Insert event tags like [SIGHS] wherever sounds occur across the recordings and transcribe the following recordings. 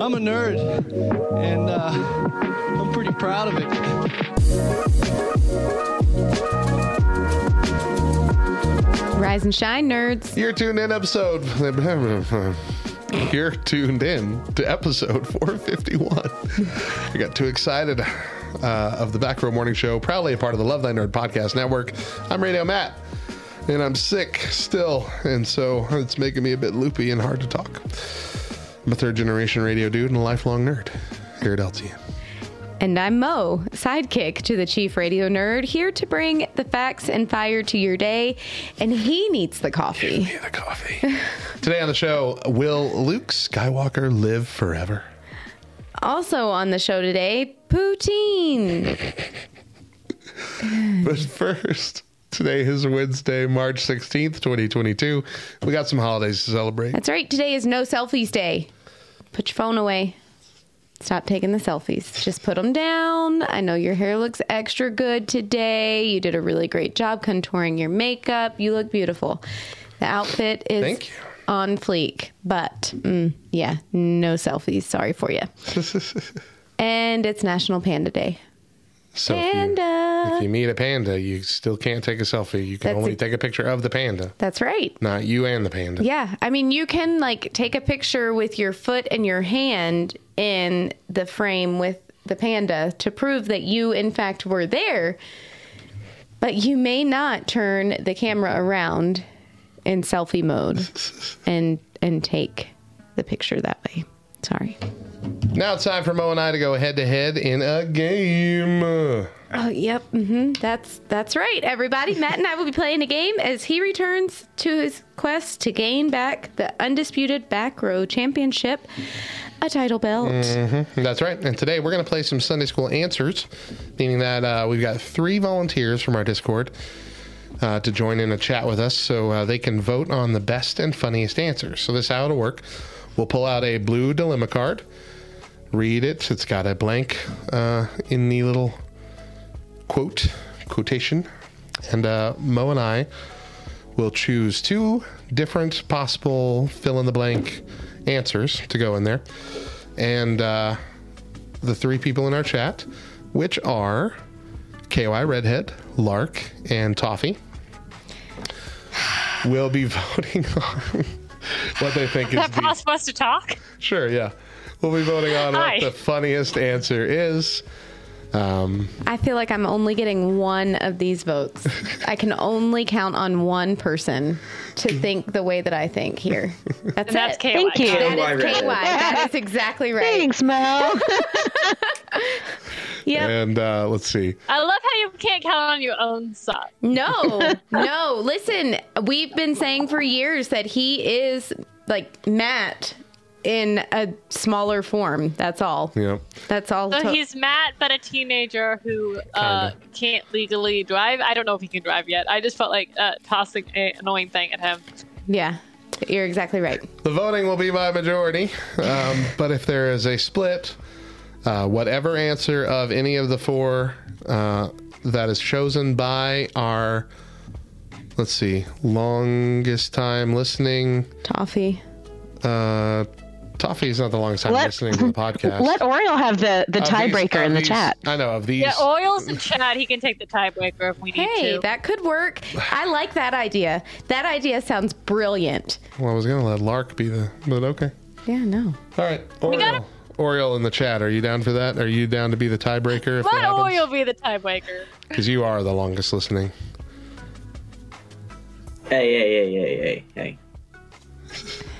I'm a nerd, and uh, I'm pretty proud of it. Rise and shine, nerds. You're tuned in episode. [LAUGHS] You're tuned in to episode 451. I got too excited uh, of the Back Row Morning Show, proudly a part of the Love Thy Nerd Podcast Network. I'm Radio Matt, and I'm sick still, and so it's making me a bit loopy and hard to talk. I'm a third generation radio dude and a lifelong nerd here at LTN. And I'm Mo, sidekick to the chief radio nerd, here to bring the facts and fire to your day. And he needs the coffee. Give me the coffee. [LAUGHS] Today on the show, will Luke Skywalker live forever? Also on the show today, poutine. [LAUGHS] But first, today is Wednesday, March 16th, 2022. We got some holidays to celebrate. That's right. Today is no selfies day. Put your phone away. Stop taking the selfies. Just put them down. I know your hair looks extra good today. You did a really great job contouring your makeup. You look beautiful. The outfit is on fleek, but mm, yeah, no selfies. Sorry for you. [LAUGHS] and it's National Panda Day. So if you, Panda. if you meet a panda, you still can't take a selfie. You can That's only a- take a picture of the panda, That's right. not you and the panda. Yeah, I mean, you can like take a picture with your foot and your hand in the frame with the panda to prove that you, in fact, were there. But you may not turn the camera around in selfie mode [LAUGHS] and and take the picture that way. Sorry. Now it's time for Mo and I to go head to head in a game. Oh, yep. Mm-hmm. That's that's right, everybody. Matt and I will be playing a game as he returns to his quest to gain back the undisputed back row championship, a title belt. That's right. And today we're going to play some Sunday school answers, meaning that uh, we've got three volunteers from our Discord uh, to join in a chat with us so uh, they can vote on the best and funniest answers. So, this is how it'll work. We'll pull out a blue dilemma card, read it. It's got a blank uh, in the little quote, quotation. And uh, Mo and I will choose two different possible fill in the blank answers to go in there. And uh, the three people in our chat, which are KY Redhead, Lark, and Toffee, will be [LAUGHS] voting on [LAUGHS] what they think Is is that the. possible us to talk? Sure, yeah. We'll be voting on Hi. what the funniest answer is. Um, I feel like I'm only getting one of these votes. I can only count on one person to think the way that I think here. [LAUGHS] That's And that's it. KY. Thank you. That is KY. That is exactly right. Thanks, Mel. [LAUGHS] Yep. and uh, let's see. I love how you can't count on your own son. No, [LAUGHS] no. Listen, we've been saying for years that he is like Matt in a smaller form. That's all. Yeah. That's all. So to- he's Matt, but a teenager who uh, can't legally drive. I don't know if he can drive yet. I just felt like uh, tossing an annoying thing at him. yeah, you're exactly right. The voting will be by majority, um, [LAUGHS] but if there is a split, uh, whatever answer of any of the four uh, that is chosen by our, let's see, longest time listening, Toffee. uh, Toffee is not the longest time Let- listening to the podcast. [LAUGHS] Let Oriole have the, the tiebreaker in the these- chat. I know of these. Yeah, Oil's in chat. He can take the tiebreaker if we need Hey, to. that could work. I like that idea. That idea sounds brilliant. well, I was gonna let Lark be the, but okay. Yeah, no. All right, gotta- Oriole. Oriole in the chat. Are you down for that? Are you down to be the tiebreaker if Let that happens? Oil be the tiebreaker. Because you are the longest listening. Hey, hey, hey, hey, hey, hey.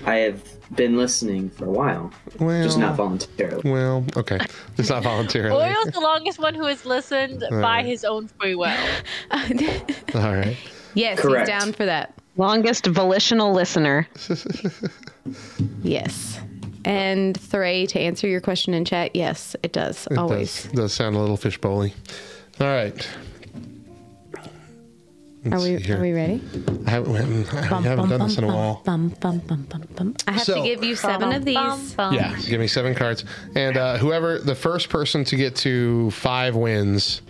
I have been listening for a while, Well, just not voluntarily. Well, okay. It's not voluntarily. Oil's the longest one who has listened by his own free will. [LAUGHS] All right. Yes, Correct. he's down for that. Longest volitional listener. [LAUGHS] Yes. And Thray, to answer your question in chat, yes, it does. It always. does, does sound a little fishbowly. All right. Are Let's we are we ready? I haven't, I Bum, haven't bum, done bum, this in a while. Bum, bum, bum, bum, bum. I have So- to give you seven of these. Yeah, give me seven cards, and uh, whoever the first person to get to five wins,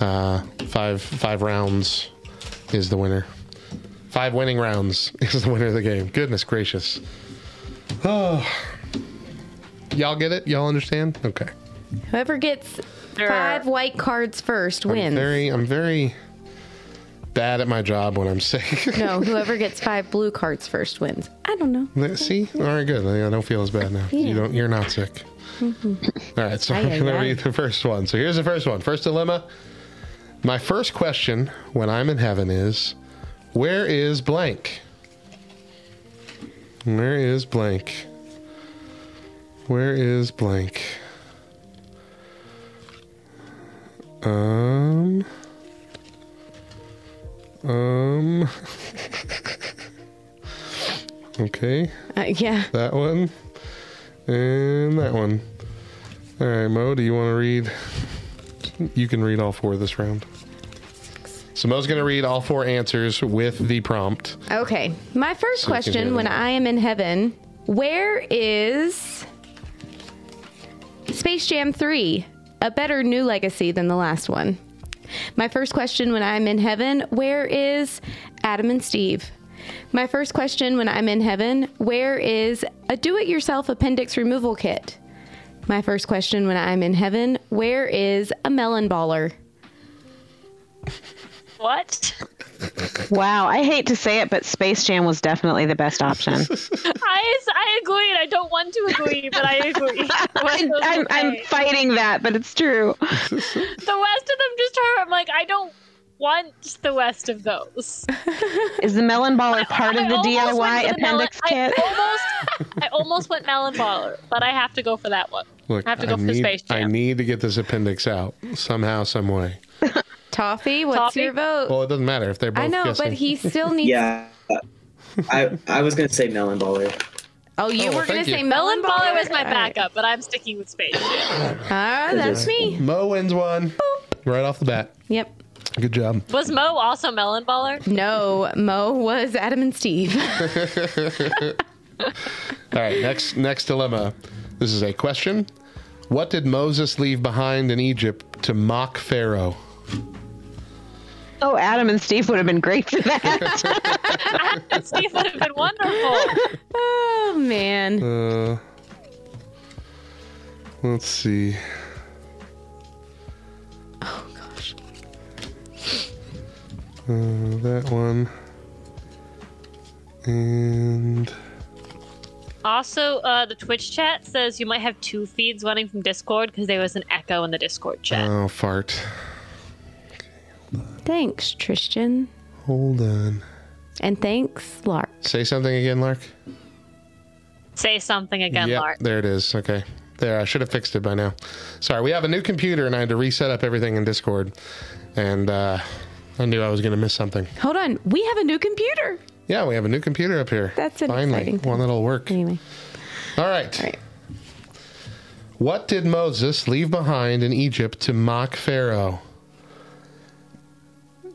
uh, five five rounds, is the winner. Five winning rounds [LAUGHS] is the winner of the game. Goodness gracious! Oh, [SIGHS] y'all get it? Y'all understand? Okay. Whoever gets five white cards first I'm wins. very, I'm very bad at my job when I'm sick. [LAUGHS] no, whoever gets five blue cards first wins. I don't know. See, all right, good. I don't feel as bad now. You don't. You're not sick. All right, so Aye, I'm going to read the first one. So here's the first one. First dilemma. My first question when I'm in heaven is, where is blank? Where is blank? Where is blank? Um. Um. okay. Uh, yeah. That one. And that one. All right, Mo, do you want to read? You can read all four this round. So Mo's going to read all four answers with the prompt. Okay. My first So you can hear question when. I am in heaven, where is Space Jam 3? A better new legacy than the last one. My first question when I'm in heaven, where is Adam and Steve? My first question when I'm in heaven, where is a do it yourself appendix removal kit? My first question when I'm in heaven, where is a melon baller? What? Wow, I hate to say it, but Space Jam was definitely the best option. [LAUGHS] I, I agree. I don't want to agree, but I agree. [LAUGHS] The rest of them I'm, I'm fighting that, but it's true. [LAUGHS] The rest of them just hurt. I'm like, I don't want the rest of those. Is the melon baller part I of the DIY the appendix melon- kit? I almost, I almost went melon baller, but I have to go for that one. Look, I have to go for need, Space Jam. I need to get this appendix out somehow, some way. Toffee, what's Toffee? your vote? Well, it doesn't matter if they're both I know, guessing. but he still needs. Yeah. I I was gonna say melon baller. Oh, you Oh, were going to say Melon melon baller was my All right. backup, but I'm sticking with Space Jam. Ah, that's me. Mo wins one right off the bat. Yep. Good job. Was Mo also melon baller? No, Mo was Adam and Steve. [LAUGHS] [LAUGHS] All right, next next dilemma. This is a question. What did Moses leave behind in Egypt to mock Pharaoh? Oh, Adam and Steve would have been great for that. [LAUGHS] Steve would have been wonderful. [LAUGHS] oh man. Uh, let's see. Oh gosh. Uh, that one. And Also, uh, the Twitch chat says you might have two feeds running from Discord because there was an echo in the Discord chat. oh, fart. Thanks, Tristan. Hold on. And thanks, Lark. Say something again, Lark. Say something again, Yep, Lark. there it is. Okay. There, I should have fixed it by now. Sorry, we have a new computer and I had to reset up everything in Discord. And uh, I knew I was going to miss something. Hold on. We have a new computer. Yeah, we have a new computer up here. That's an Finally, exciting thing. one that'll work. Anyway. All right. All right. What did Moses leave behind in Egypt to mock Pharaoh?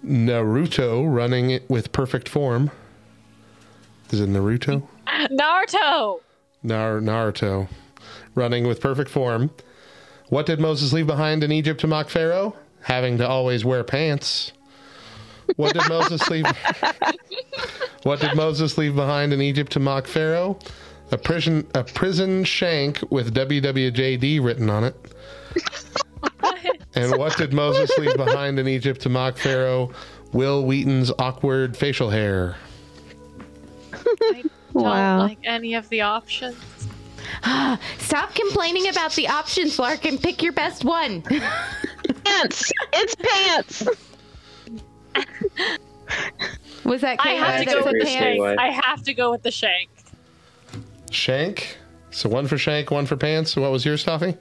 Naruto running it with perfect form. Is it Naruto? [LAUGHS] Naruto! Nar- Naruto running with perfect form. What did Moses leave behind in Egypt to mock Pharaoh? Having to always wear pants. What did Moses leave? [LAUGHS] what did Moses leave behind in Egypt to mock Pharaoh? A prison, a prison shank with WWJD written on it. And what did Moses leave behind in Egypt to mock Pharaoh? Wil Wheaton's awkward facial hair. I don't Wow. like any of the options. [GASPS] Stop complaining about the options, Lark, and pick your best one. [LAUGHS] pants! It's pants! Was that I have to go with the pants? Shank. I have to go with the shank. Shank. So one for shank, one for pants. So what was yours, Toffee?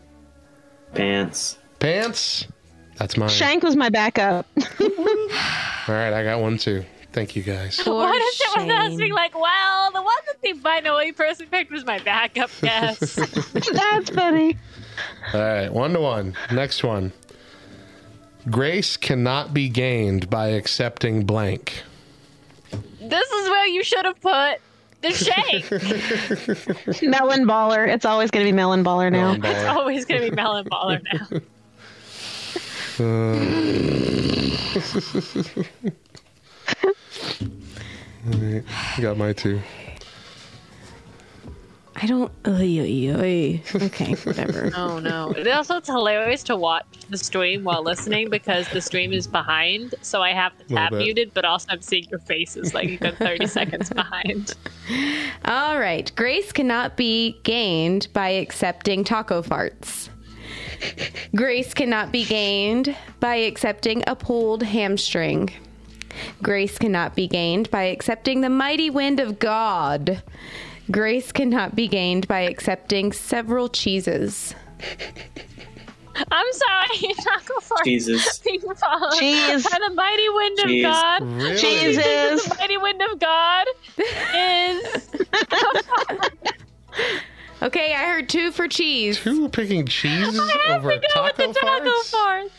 Pants. Pants. That's mine. Shank was my backup. [LAUGHS] All right, I got one too. Thank you guys. what is it with us shame. being like, well, the one that the binary person picked was my backup [LAUGHS] guess. [LAUGHS] That's funny. All right, one to one. Next one. Grace cannot be gained by accepting blank. this is where you should have put the shake. Melon baller. It's always going to be melon baller now. Melon it's always going to be melon baller now. Uh, [LAUGHS] Alright, Got my two. I don't. Oy, oy, oy. Okay, whatever. [LAUGHS] Oh no! It also it's hilarious to watch the stream while listening because the stream is behind, so I have the Little tab muted, but also I'm seeing your faces like you've got 30 [LAUGHS] seconds behind. All right. Grace cannot be gained by accepting taco farts. Grace cannot be gained by accepting a pulled hamstring. Grace cannot be gained by accepting the mighty wind of God. Grace cannot be gained by accepting several cheeses. I'm sorry, [LAUGHS] Taco Fart. Jesus. [LAUGHS] Being followed Cheese. by the mighty wind of God. Really? Jesus. The mighty wind of God is [LAUGHS] Okay, I heard two for cheese. Two picking cheese [LAUGHS] over taco taco farts?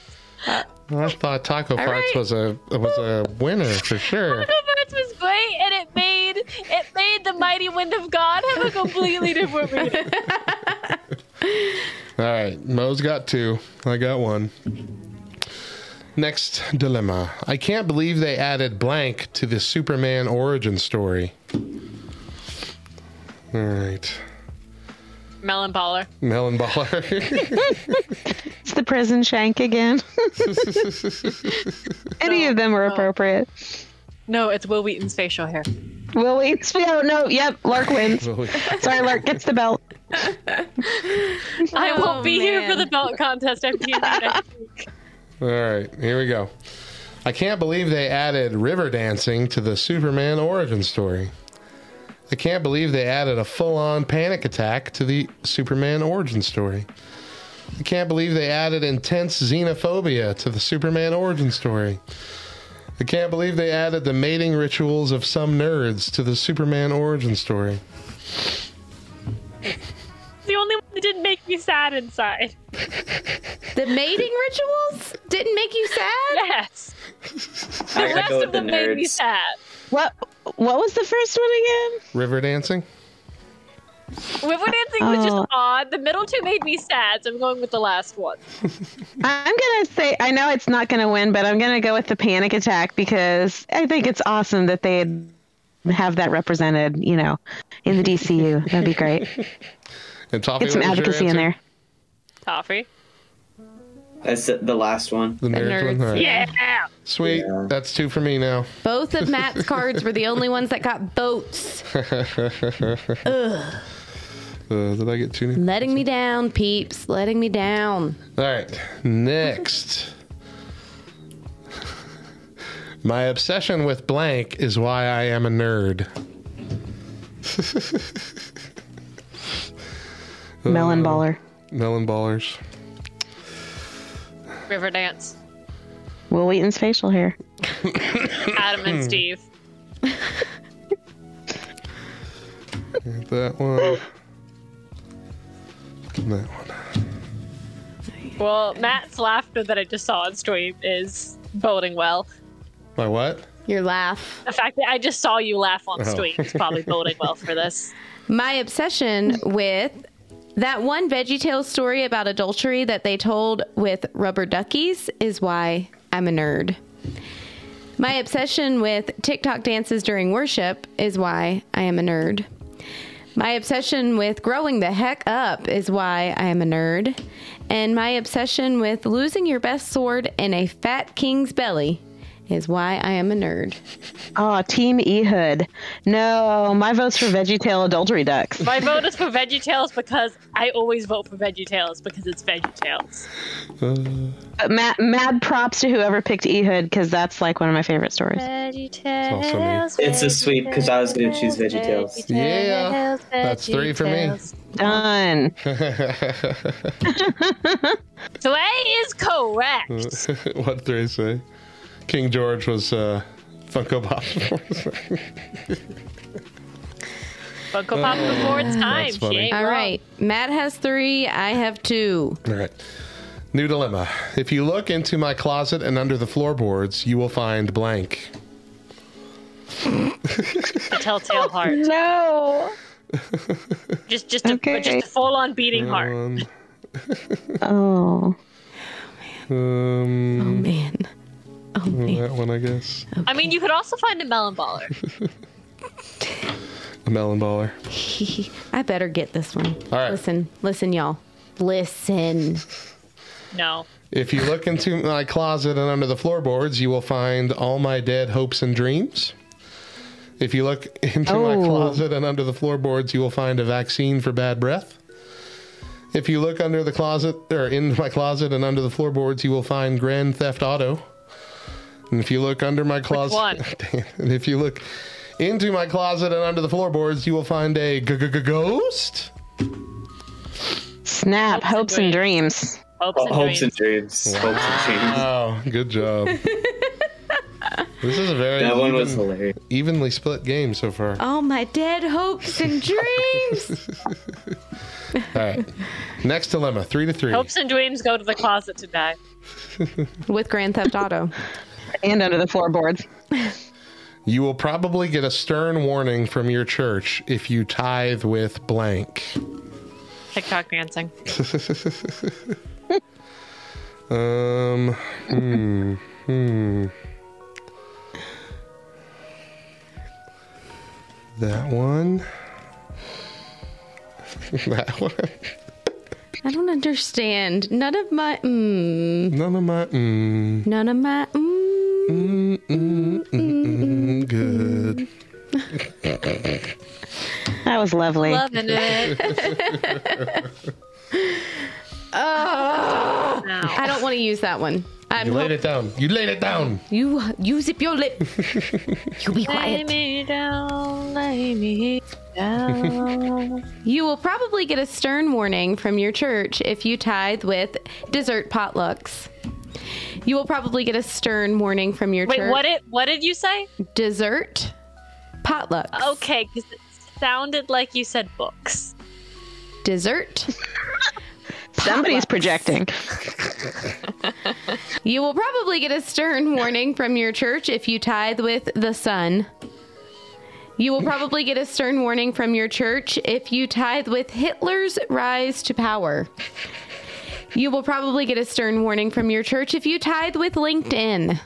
farts. I thought taco farts right. was a was a winner for sure. Taco farts was great, and it made it made the mighty wind of God have a completely different meaning. [LAUGHS] All right, Mo's got two. I got one. Next dilemma. I can't believe they added blank to the Superman origin story. All right, Melon baller. Melon Baller. [LAUGHS] It's the prison shank again. [LAUGHS] Any of them are appropriate. No, it's Wil Wheaton's facial hair. Will we? Oh, no. Yep. Lark wins. [LAUGHS] Sorry, Lark gets the belt. I Oh, won't be here for the belt contest after you next week. All right, here we go. I can't believe they added river dancing to the Superman origin story. I can't believe they added a full on panic attack to the Superman origin story. I can't believe they added intense xenophobia to the Superman origin story. I can't believe they added the mating rituals of some nerds to the Superman origin story. The only one that didn't make me sad inside. The mating rituals didn't make you sad? Yes. The I rest go with of the them made me sad. What? What was the first one again? River dancing? River dancing was Oh. just odd. The middle two made me sad, so I'm going with the last one. [LAUGHS] I'm gonna say I know it's not gonna win, but I'm gonna go with the panic attack because I think it's awesome that they have that represented. You know, in the DCU. That'd be great. [LAUGHS] And Toffee, Get some what was your advocacy in answer? there. Toffee. I said the last one. The nerds one? nerds, All right. Yeah. Sweet. Yeah. That's two for me now. Both of Matt's [LAUGHS] cards were the only ones that got boats. [LAUGHS] Uh, did I get two? Letting me down, peeps. Letting me down. All right, next. [LAUGHS] My obsession with blank is why I am a nerd. Melon baller. Melon ballers. River dance. Wil Wheaton's facial hair. [LAUGHS] Adam and Steve. That one. And that one. Well, Matt's laughter that I just saw on stream is boding well. My what? Your laugh. The fact that I just saw you laugh on Oh. stream is probably boding well for this. My obsession with that one VeggieTales story about adultery that they told with rubber duckies is why I'm a nerd. My obsession with TikTok dances during worship is why I am a nerd. My obsession with growing the heck up is why I am a nerd. And my obsession with losing your best sword in a fat king's belly is why I am a nerd. Oh, Team Ehud. No, my vote's for VeggieTale adultery ducks. My vote is for VeggieTales because I always vote for VeggieTales because it's VeggieTales. But uh, mad, mad props to whoever picked Ehud because that's like one of my favorite stories. VeggieTales. It's a sweep because I was gonna choose VeggieTales. Yeah, that's three for me. Done. [LAUGHS] Three is correct. [LAUGHS] what three say? King George was uh, Funko Pop. [LAUGHS] Funko Pop before it's time. that's She funny. ain't All wrong. right. Matt has three. I have two. All right. New dilemma. If you look into my closet and under the floorboards, you will find blank. A telltale [LAUGHS] heart. No. Just, just, a, Okay. just a full-on beating heart. Um, Oh. Oh um, man. Oh that one, I guess. I mean, you could also find a melon baller. [LAUGHS] A melon baller. [LAUGHS] I better get this one. All right. Listen, listen, y'all. Listen. [LAUGHS] No. If you look into my closet and under the floorboards, you will find all my dead hopes and dreams. If you look into my Oh. closet and under the floorboards, you will find a vaccine for bad breath. If you look under the closet or in my closet and under the floorboards, you will find Grand Theft Auto. And if you look under my closet, one? [LAUGHS] And if you look into my closet and under the floorboards, you will find a g- g- g- ghost. Snap. Hopes Hopes and and dreams. Hopes and Hopes dreams. and dreams. Hopes and dreams. Oh, good job. [LAUGHS] this is a very That one was hilarious. evenly split game so far. Oh, my dead hopes and [LAUGHS] dreams. All right. Next dilemma, three to three. Hopes and dreams go to the closet to die. With Grand Theft Auto. And under the floorboards. You will probably get a stern warning from your church if you tithe with blank. TikTok dancing. [LAUGHS] Um, hmm, hmm. That one. [LAUGHS] that one. I don't understand. None of my mm, None of my mm, none of my mm. Mm, mm, mm, mm, good. [LAUGHS] That was lovely. Loving it. [LAUGHS] Oh, I don't want to use that one. I'm You laid hope- it down. You laid it down. you you zip your lip. [LAUGHS] you be quiet. lay me down, lay me down. You will probably get a stern warning from your church if you tithe with dessert potlucks. You will probably get a stern warning from your Wait, church. what did what did you say? Dessert potluck. Okay, because it sounded like you said books. Dessert. [LAUGHS] Somebody's projecting. [LAUGHS] You will probably get a stern warning from your church if you tithe with the sun. You will probably get a stern warning from your church if you tithe with Hitler's rise to power. You will probably get a stern warning from your church if you tithe with LinkedIn.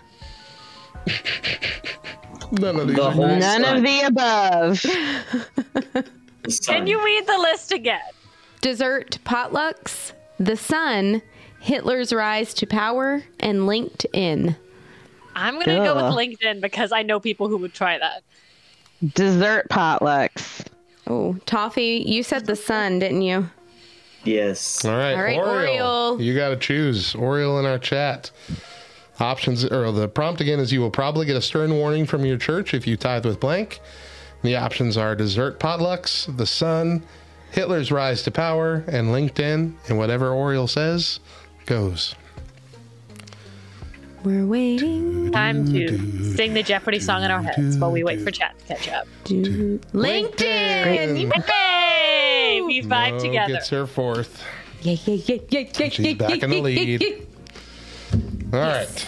None of these. The are whole good. None of the above. [LAUGHS] Can you read the list again? Dessert potlucks, the sun, Hitler's rise to power, and LinkedIn. I'm gonna go with LinkedIn because I know people who would try that. Dessert potlucks. Oh, Toffee, you said the sun, didn't you? Yes. All right, All right, Oriole. Oriole. You got to choose Oriole in our chat. Options or the prompt again is you will probably get a stern warning from your church if you tithe with blank. The options are dessert potlucks, the sun, Hitler's rise to power, and LinkedIn. And whatever Oriole says goes. We're waiting. Time to sing the Jeopardy song in our heads while we wait for chat to catch up. to LinkedIn. Hey, we vibe Mo together. Gets her fourth. Yeah, yeah, yeah, yeah, yeah, She's yeah, back yeah, in the lead. yeah, yeah. All right.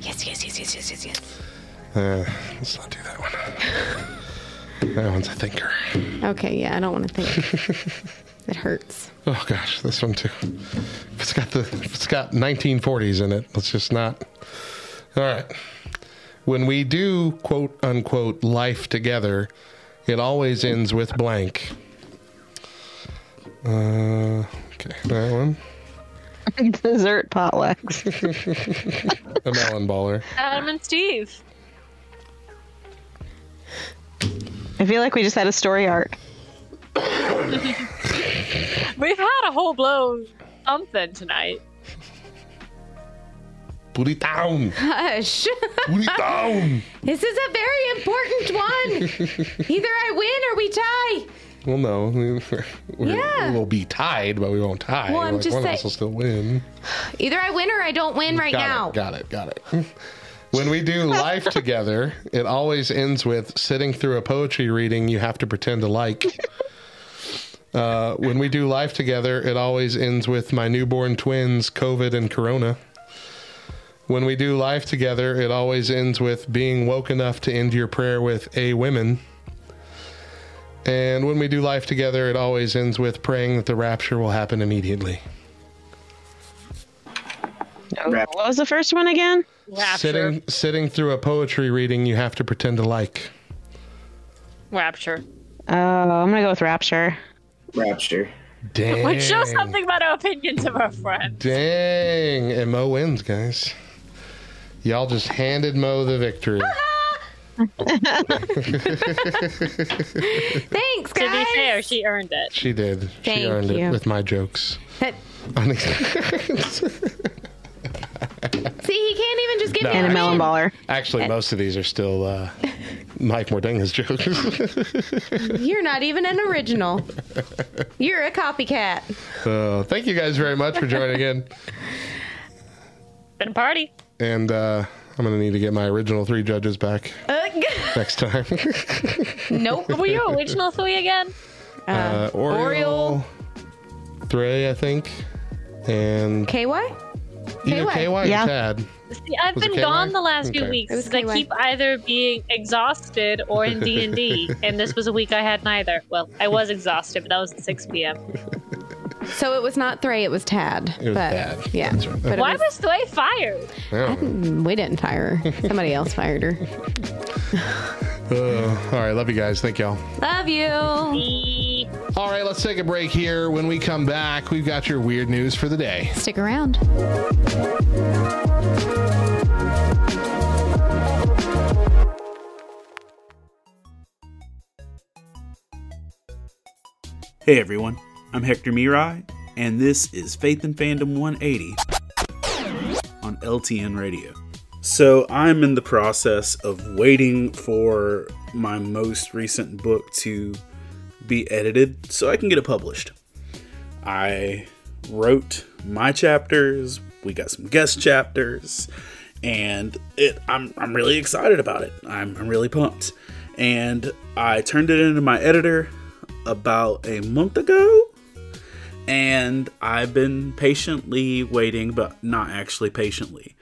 Yes, yes, yes, yes, yes, yes, yes. Uh, let's not do that one. [LAUGHS] That one's a thinker. Okay, yeah, I don't want to think. [LAUGHS] it hurts. Oh gosh, this one too. If it's got the if it's got 1940s in it, let's just not. All right. When we do quote unquote life together, it always ends with blank. Uh, okay, that one. [LAUGHS] Dessert potlucks. A melon baller. Adam and Steve. I feel like we just had a story arc. [LAUGHS] We've had a whole blown something tonight. Put it down. Hush. Put it down. [LAUGHS] this is a very important one. [LAUGHS] Either I win or we tie. Well, no, we're, Yeah. we'll be tied, but we won't tie. Well, I'm like just one of saying- us will still win. [SIGHS] Either I win or I don't win right got now. It, got it. Got it. When we do life together, it always ends with sitting through a poetry reading you have to pretend to like. Uh, when we do life together, it always ends with my newborn twins, COVID and Corona. When we do life together, it always ends with being woke enough to end your prayer with a women. And when we do life together, it always ends with praying that the rapture will happen immediately. What was the first one again? Rapture. Sitting sitting through a poetry reading you have to pretend to like. Rapture. Oh, I'm gonna go with Rapture. Rapture. Dang. Which shows something about our opinions of our friends. Dang. And Mo wins, guys. Y'all just handed Mo the victory. [LAUGHS] Thanks, To be fair, she earned it. She did. she earned you. it with my jokes. That- [LAUGHS] [LAUGHS] See, he can't even just give No, me And a a melon baller. Actually, most of these are still uh, Mike Mordenga's jokes. [LAUGHS] You're not even an original. You're a copycat. so, thank you guys very much for joining in. Been a party. And uh, I'm going to need to get my original three judges back Uh, next time. [LAUGHS] nope. What were your original three again? uh, Oriole, Oriole. Threy, I think. And KY? Either KY. KY or Yeah. Tad. See, I've Was been gone the last few Okay. weeks. It was 'cause I keep either being exhausted or in D and D, and this was a week I had neither. Well, I was exhausted, but that was at 6 p.m. [LAUGHS] So it was not Threy, it was Tad. It was but, Tad. Yeah. Right. But Why was- was Thway fired? I don't we didn't fire her. Somebody else fired her. [LAUGHS] Uh, all right, love you guys. Thank y'all. Love you. All right, let's take a break here. When we come back, we've got your weird news for the day. Stick around. Hey everyone, I'm Hector Miray, and this is Faith and Fandom 180 on LTN Radio. So, I'm in the process of waiting for my most recent book to be edited so I can get it published. I wrote my chapters, we got some guest chapters, and it I'm I'm really excited about it. I'm, I'm really pumped. And I turned it into my editor about a month ago and I've been patiently waiting, but not actually patiently.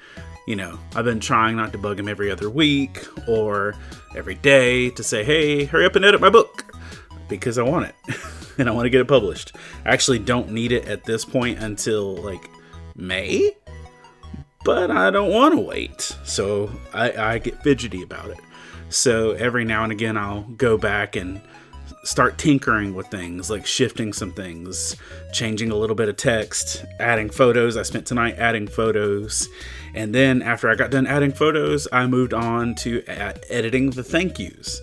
You know, I've been trying not to bug him every other week or every day to say, hey, hurry up and edit my book because I want it [LAUGHS] and I want to get it published. I actually don't need it at this point until like May, but I don't want to wait. So I, I get fidgety about it. So every now and again, I'll go back and start tinkering with things like shifting some things, changing a little bit of text, adding photos. I spent tonight adding photos. And then after I got done adding photos, I moved on to editing the thank yous.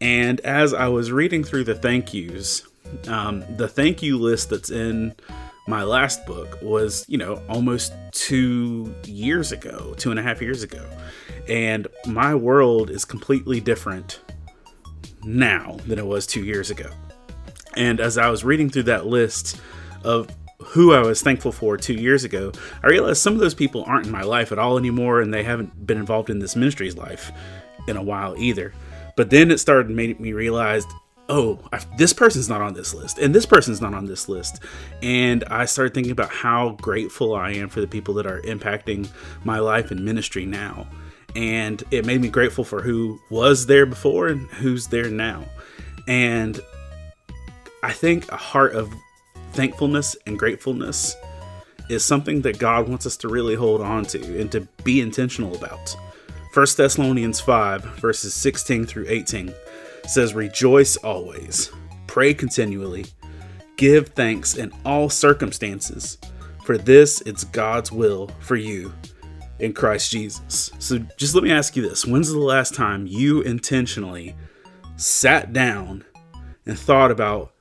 And as I was reading through the thank yous, um, the thank you list that's in my last book was, you know, almost two years ago, two and a half years ago. And my world is completely different now than it was two years ago. And as I was reading through that list of who I was thankful for two years ago, I realized some of those people aren't in my life at all anymore, and they haven't been involved in this ministry's life in a while either. But then it started making me realize, oh, I, this person's not on this list, and this person's not on this list. And I started thinking about how grateful I am for the people that are impacting my life and ministry now. And it made me grateful for who was there before and who's there now. And I think a heart of thankfulness and gratefulness is something that God wants us to really hold on to and to be intentional about. 1 Thessalonians 5, verses 16 through 18 says, Rejoice always, pray continually, give thanks in all circumstances, for this is God's will for you in Christ Jesus. So just let me ask you this when's the last time you intentionally sat down and thought about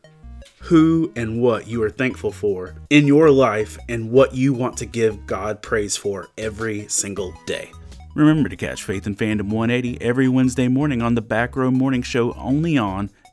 who and what you are thankful for in your life and what you want to give God praise for every single day. Remember to catch Faith and Fandom 180 every Wednesday morning on the Back Row Morning Show only on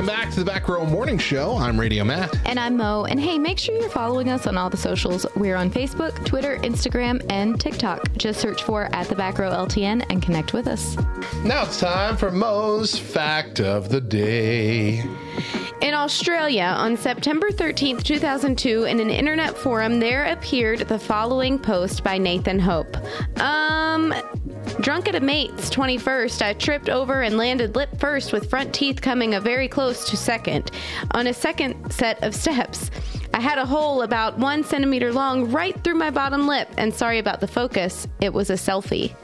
Welcome back to the Back Row Morning Show. I'm Radio Matt. And I'm Mo. And hey, make sure you're following us on all the socials. We're on Facebook, Twitter, Instagram, and TikTok. Just search for at the back row LTN and connect with us. Now it's time for Mo's Fact of the Day. In Australia, on September 13th, 2002, in an internet forum, there appeared the following post by Nathan Hope. Um, drunk at a mate's 21st, I tripped over and landed lip first with front teeth coming a very close to second. On a second set of steps, I had a hole about one centimeter long right through my bottom lip, and sorry about the focus, it was a selfie.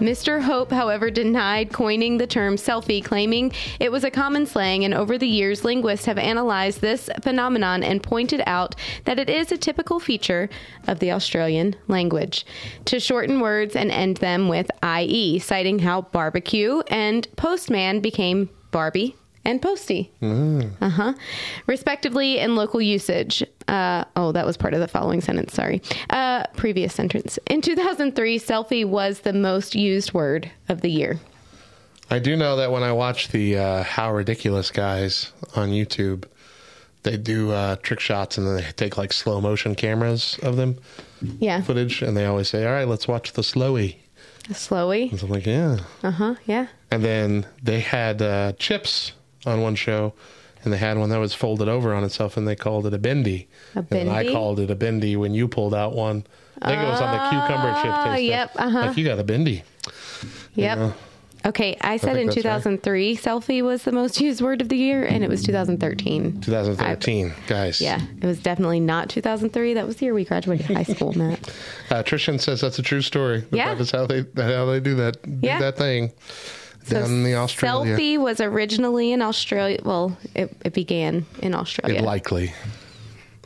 Mr. Hope, however, denied coining the term selfie, claiming it was a common slang, and over the years, linguists have analyzed this phenomenon and pointed out that it is a typical feature of the Australian language. To shorten words and end them with IE, citing how barbecue and postman became Barbie and Posty. Uh huh. Respectively in local usage. Uh, oh, that was part of the following sentence. Sorry. Uh, previous sentence. In 2003, selfie was the most used word of the year. I do know that when I watch the uh, How Ridiculous guys on YouTube, they do uh, trick shots and then they take like slow motion cameras of them Yeah. footage, and they always say, "All right, let's watch the slowy." The Slowy. And so I'm like, "Yeah." Uh huh. Yeah. And then they had uh, chips on one show, and they had one that was folded over on itself, and they called it a bendy. A And I called it a bendy when you pulled out one. I think it was on the cucumber chip Ah, taster. yep, uh-huh. Like you got a bendy. Yep. know? Okay, I said think in that's right. 2003, selfie was the most [LAUGHS] used word of the year, and it was 2013. 2013, guys. Yeah, it was definitely not 2003. That was the year we graduated high school, Matt. [LAUGHS] Uh, Trishan says that's a true story. Yeah. That is how they how they do that do Yeah. that thing So the Australia. Selfie was originally in Australia. Well, it, it began in Australia. It likely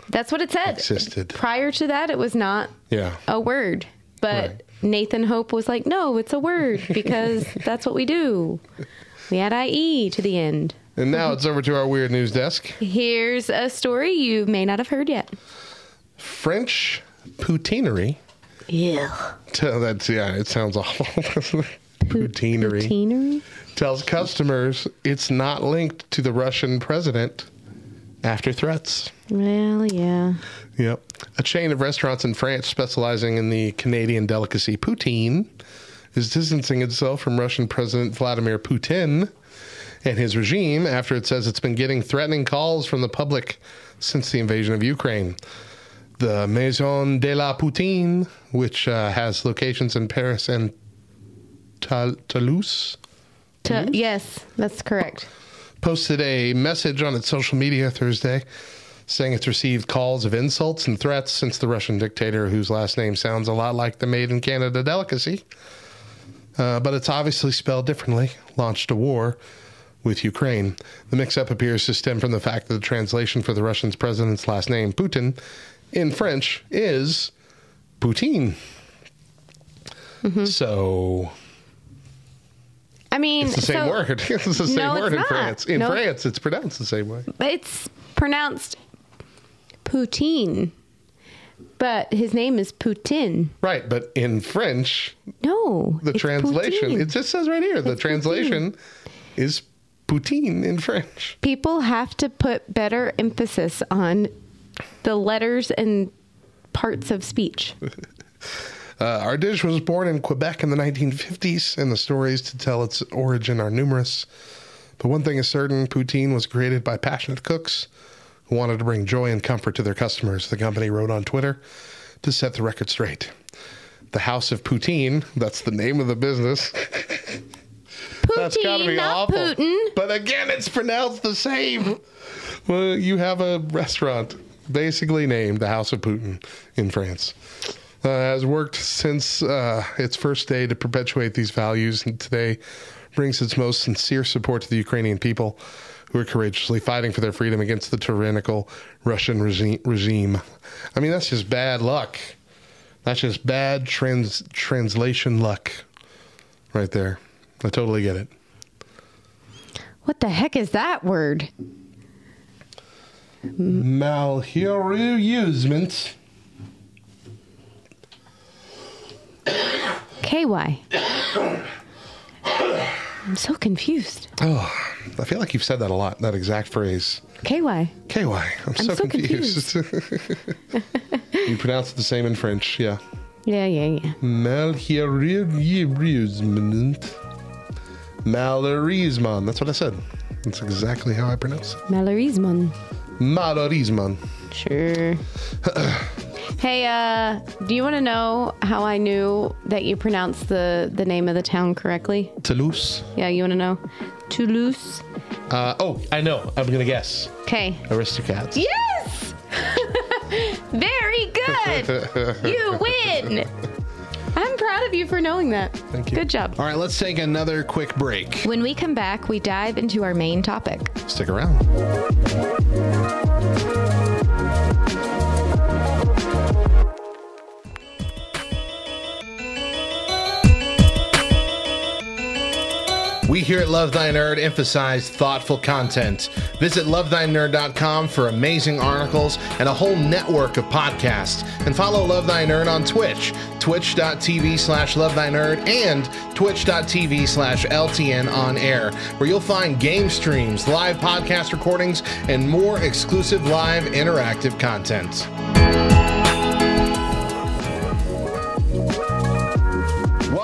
That's what it said. existed. Prior to that, it was not Yeah. a word. But Right. Nathan Hope was like, no, it's a word because [LAUGHS] that's what we do. We add IE to the end. And now it's over to our weird news desk. Here's a story you may not have heard yet. French poutineery. Yeah. [LAUGHS] That's yeah, it sounds awful. [LAUGHS] poutinery. Poutinery? tells customers it's not linked to the Russian president after threats. Well, yeah. Yep. A chain of restaurants in France specializing in the Canadian delicacy poutine is distancing itself from Russian President Vladimir Putin and his regime after it says it's been getting threatening calls from the public since the invasion of Ukraine. The Maison de la Poutine, which uh, has locations in Paris and Tou- Toulouse, To, yes, that's correct. posted a message on its social media Thursday saying it's received calls of insults and threats since the Russian dictator, whose last name sounds a lot like the made in Canada delicacy, uh, but it's obviously spelled differently, launched a war with Ukraine. The mix up appears to stem from the fact that the translation for the Russian president's last name, Putin, in French is Poutine. So I mean, it's the same so- word. [LAUGHS] it's the same No, word in not. France. In No. France, it's pronounced the same way. It's pronounced poutine, but his name is Putin. Right, but in French, No, the translation, poutine. it just says right here, the It's translation is poutine in French. People have to put better emphasis on the letters and parts of speech. [LAUGHS] Uh, our dish was born in Quebec in the 1950s, and the stories to tell its origin are numerous. But one thing is certain poutine was created by passionate cooks who wanted to bring joy and comfort to their customers, the company wrote on Twitter to set the record straight. The House of Poutine, that's the name of the business. [LAUGHS] That's gotta be Poutine, not awful. Putin. But again, it's pronounced the same. Well, you have a restaurant basically named the House of Putin in France. Uh, has worked since uh, its first day to perpetuate these values, and today brings its most sincere support to the Ukrainian people, who are courageously fighting for their freedom against the tyrannical Russian regi- regime. I mean, that's just bad luck. That's just bad trans- translation luck right there. I totally get it. What the heck is that word? Malheureusement. KY. I'm so confused. Oh, I feel like you've said that a lot, that exact phrase. KY. KY. I'm, I'm so, so confused. [LAUGHS] [LAUGHS] you pronounce it the same in French, yeah. Yeah, yeah, yeah. Malheureusement. Malheureusement. That's what I said. That's exactly how I pronounce it. Malorismon. Malheureusement. Sure. [CLEARS THROAT] hey, uh, do you want to know how I knew that you pronounced the, the name of the town correctly? Toulouse. Yeah, you want to know? Toulouse. Uh, oh, I know. I'm going to guess. Okay. Aristocats. Yes! [LAUGHS] Very good! [LAUGHS] you win! I'm proud of you for knowing that. Thank you. Good job. All right, let's take another quick break. When we come back, we dive into our main topic. Stick around. We here at Love Thy Nerd emphasize thoughtful content. Visit lovethynerd.com for amazing articles and a whole network of podcasts. And follow Love Thy Nerd on Twitch, twitch.tv slash love thy nerd and twitch.tv slash LTN on air, where you'll find game streams, live podcast recordings, and more exclusive live interactive content.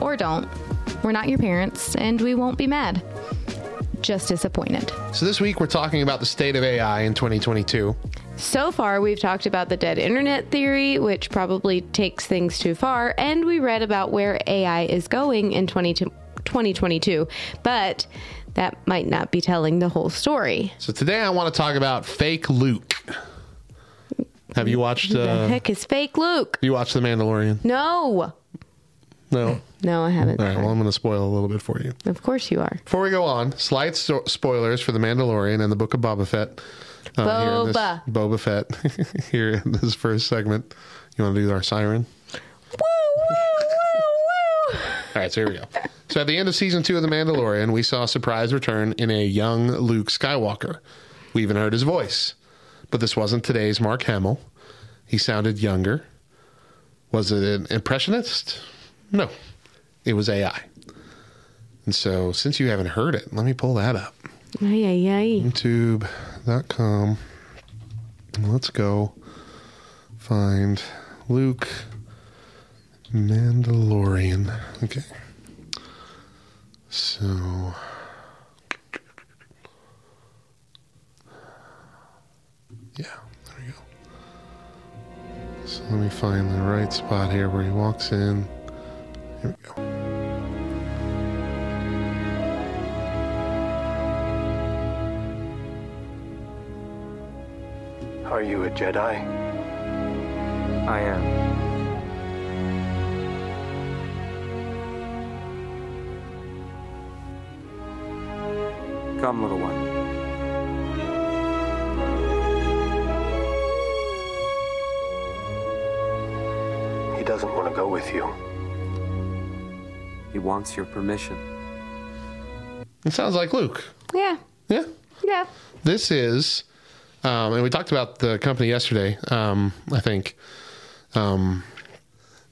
Or don't. We're not your parents, and we won't be mad. Just disappointed. So this week we're talking about the state of AI in 2022. So far, we've talked about the dead internet theory, which probably takes things too far, and we read about where AI is going in 2022. But that might not be telling the whole story. So today I want to talk about fake Luke. Have you watched? Who the Uh, heck is fake Luke? you watched The Mandalorian? No. No. No, I haven't. All right. Well, I'm going to spoil a little bit for you. Of course you are. Before we go on, slight sto- spoilers for The Mandalorian and the Book of Boba Fett. uh, here in this- Boba. Boba Fett. [LAUGHS] here in this first segment. You want to do our siren? Woo, woo, woo, woo. [LAUGHS] All right, so here we go. So at the end of season two of The Mandalorian, we saw a surprise return in a young Luke Skywalker. We even heard his voice. But this wasn't today's Mark Hamill. He sounded younger. Was it an impressionist? No. It was AI. And so since you haven't heard it, let me pull that up. Ay, ay, ay. YouTube.com. Let's go find Luke Mandalorian. Okay. So. Yeah, there we go. So let me find the right spot here where he walks in. Here we go. Are you a Jedi? I am. Come, little one. He doesn't want to go with you. He wants your permission. It sounds like Luke. Yeah. Yeah. Yeah. This is, um, and we talked about the company yesterday. Um, I think, um,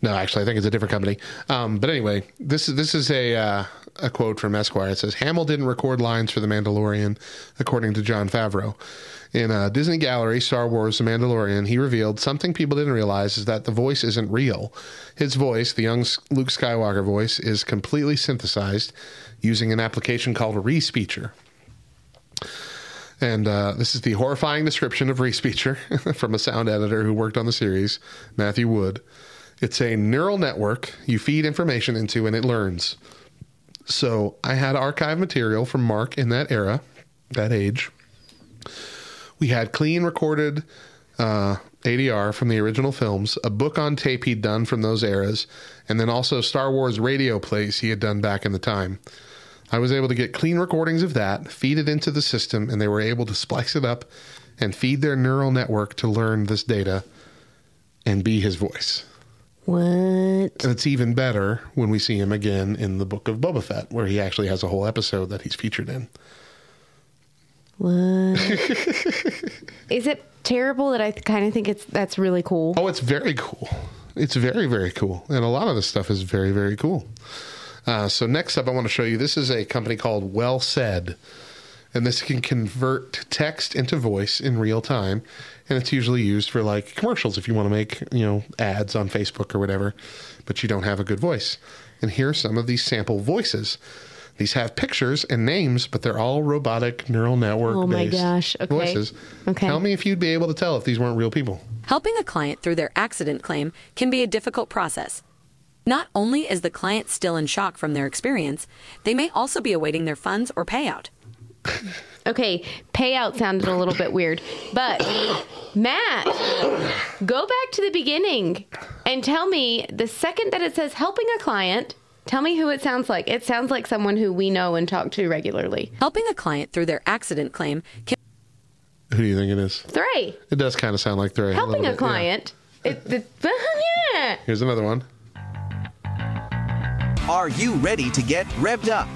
no, actually, I think it's a different company. Um, but anyway, this is this is a uh, a quote from Esquire. It says Hamill didn't record lines for The Mandalorian, according to Jon Favreau. In uh, Disney Gallery, Star Wars: The Mandalorian, he revealed something people didn't realize is that the voice isn't real. His voice, the young Luke Skywalker voice, is completely synthesized using an application called Respeecher. And uh, this is the horrifying description of Reese Beecher [LAUGHS] from a sound editor who worked on the series, Matthew Wood. It's a neural network you feed information into and it learns. So I had archive material from Mark in that era, that age. We had clean recorded uh, ADR from the original films, a book on tape he'd done from those eras, and then also Star Wars radio plays he had done back in the time. I was able to get clean recordings of that, feed it into the system, and they were able to splice it up and feed their neural network to learn this data and be his voice. What? And it's even better when we see him again in the book of Boba Fett, where he actually has a whole episode that he's featured in. What? [LAUGHS] Is it terrible that I kind of think it's that's really cool? Oh, it's very cool. It's very, very cool. And a lot of this stuff is very, very cool. Uh, so, next up, I want to show you this is a company called WellSaid. And this can convert text into voice in real time. And it's usually used for like commercials if you want to make, you know, ads on Facebook or whatever, but you don't have a good voice. And here are some of these sample voices. These have pictures and names, but they're all robotic neural network Oh my based gosh. Okay. voices. Okay. Tell me if you'd be able to tell if these weren't real people. Helping a client through their accident claim can be a difficult process. Not only is the client still in shock from their experience, they may also be awaiting their funds or payout. Okay, payout sounded a little bit weird, but Matt, go back to the beginning and tell me the second that it says helping a client, tell me who it sounds like. It sounds like someone who we know and talk to regularly. Helping a client through their accident claim can Who do you think it is? Three, It does kind of sound like they're helping little a bit, yeah. client. It, it, [LAUGHS] yeah. Here's another one. Are you ready to get revved up?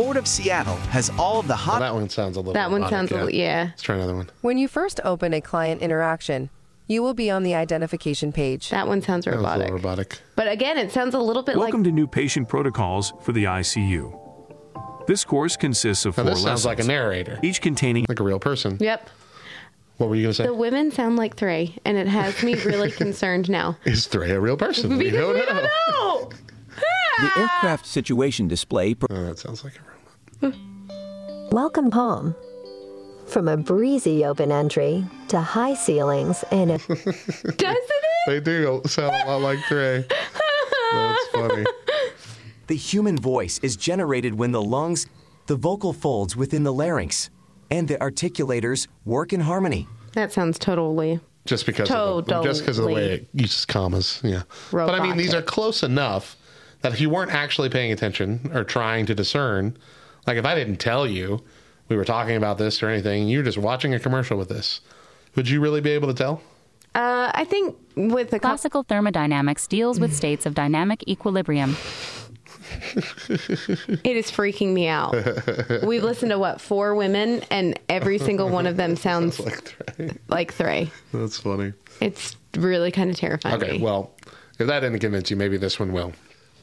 Ford of Seattle has all of the hot. that one sounds a little. That one robotic, sounds a little, yeah. Let's try another one. When you first open a client interaction, you will be on the identification page. That one sounds robotic. That was a robotic. little robotic. But again, it sounds a little bit Welcome like to new patient protocols for the ICU. This course consists of Now, four this sounds like a narrator, each containing like a real person. Yep. What were you gonna say? The women sound like three, and it has me really [LAUGHS] concerned now. Is Threy a real person? [LAUGHS] we don't we know. don't know. The aircraft situation display. Per- Oh, that sounds like a robot. Welcome home. From a breezy open entry to high ceilings and a [LAUGHS] Doesn't it? They do sound a lot like Threy. That's funny. [LAUGHS] The human voice is generated when the lungs, the vocal folds within the larynx, and the articulators work in harmony. That sounds totally. Just because of the, just because of the way it uses commas, yeah. But I mean, these are close enough that if you weren't actually paying attention or trying to discern, like if I didn't tell you we were talking about this or anything, you're just watching a commercial with this, would you really be able to tell? Uh, I think with the classical thermodynamics deals with states of dynamic equilibrium. It is freaking me out. We've listened to what four women, and every single one of them [LAUGHS] sounds like three. That's funny. It's really kind of terrifying. Okay, me. well, if that didn't convince you, maybe this one will.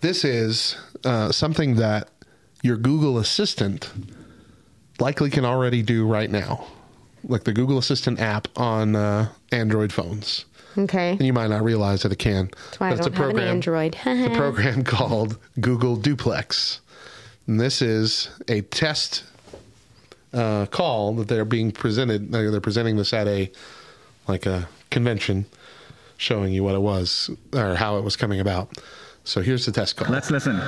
This is uh, something that your Google Assistant likely can already do right now, like the Google Assistant app on uh, Android phones. Okay. And you might not realize that it can. That's why I But it's don't have an Android. [LAUGHS] It's a program called Google Duplex. And this is a test uh, call that they're being presented. uh, They're presenting this at a like a convention, showing you what it was or how it was coming about. So here's the test call. Let's listen. So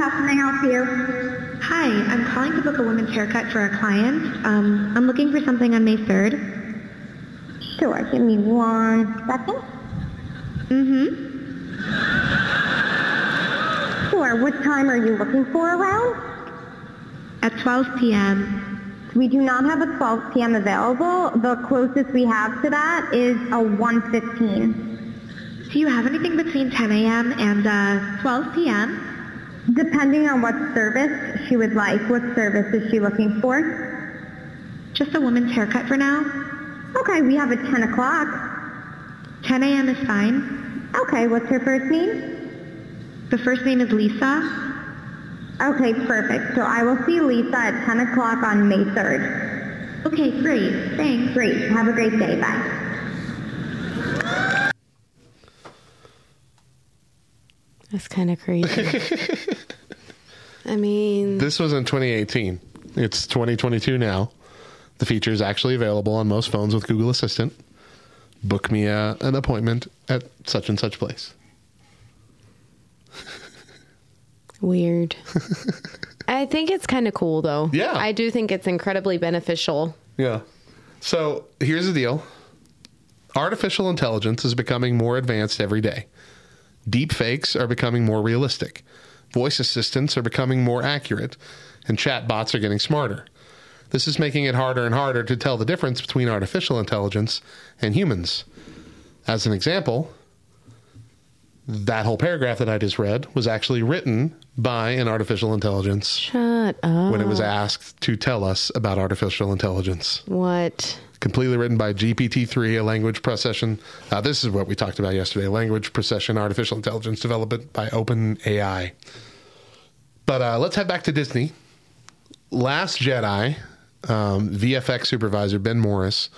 how can I help you? Hi, I'm calling to book a women's haircut for a client. Um, I'm looking for something on May 3rd. Sure, give me one second. Mm-hmm. Sure, what time are you looking for around? At 12 p.m. We do not have a 12 p.m. available. The closest we have to that is a 1.15. Do you have anything between 10 a.m. and uh, 12 p.m.? Depending on what service she would like. What service is she looking for? Just a woman's haircut for now. Okay, we have a 10 o'clock. 10 a.m. is fine. Okay, what's her first name? The first name is Lisa. Okay, perfect. So I will see Lisa at 10 o'clock on May 3rd. Okay, great. Thanks. Great. Have a great day. Bye. That's kind of crazy. [LAUGHS] I mean, This was in 2018. It's 2022 now. The feature is actually available on most phones with Google Assistant. Book me a, an appointment at such and such place. Weird. [LAUGHS] I think it's kind of cool though. Yeah. I do think it's incredibly beneficial. Yeah. So here's the deal artificial intelligence is becoming more advanced every day. Deep fakes are becoming more realistic. Voice assistants are becoming more accurate. And chat bots are getting smarter. This is making it harder and harder to tell the difference between artificial intelligence and humans. As an example, that whole paragraph that I just read was actually written by an artificial intelligence Shut up. when it was asked to tell us about artificial intelligence. What? Completely written by GPT-3, a language procession. Uh, this is what we talked about yesterday: language procession, artificial intelligence development by OpenAI. But uh, let's head back to Disney. Last Jedi, um, VFX supervisor Ben Morris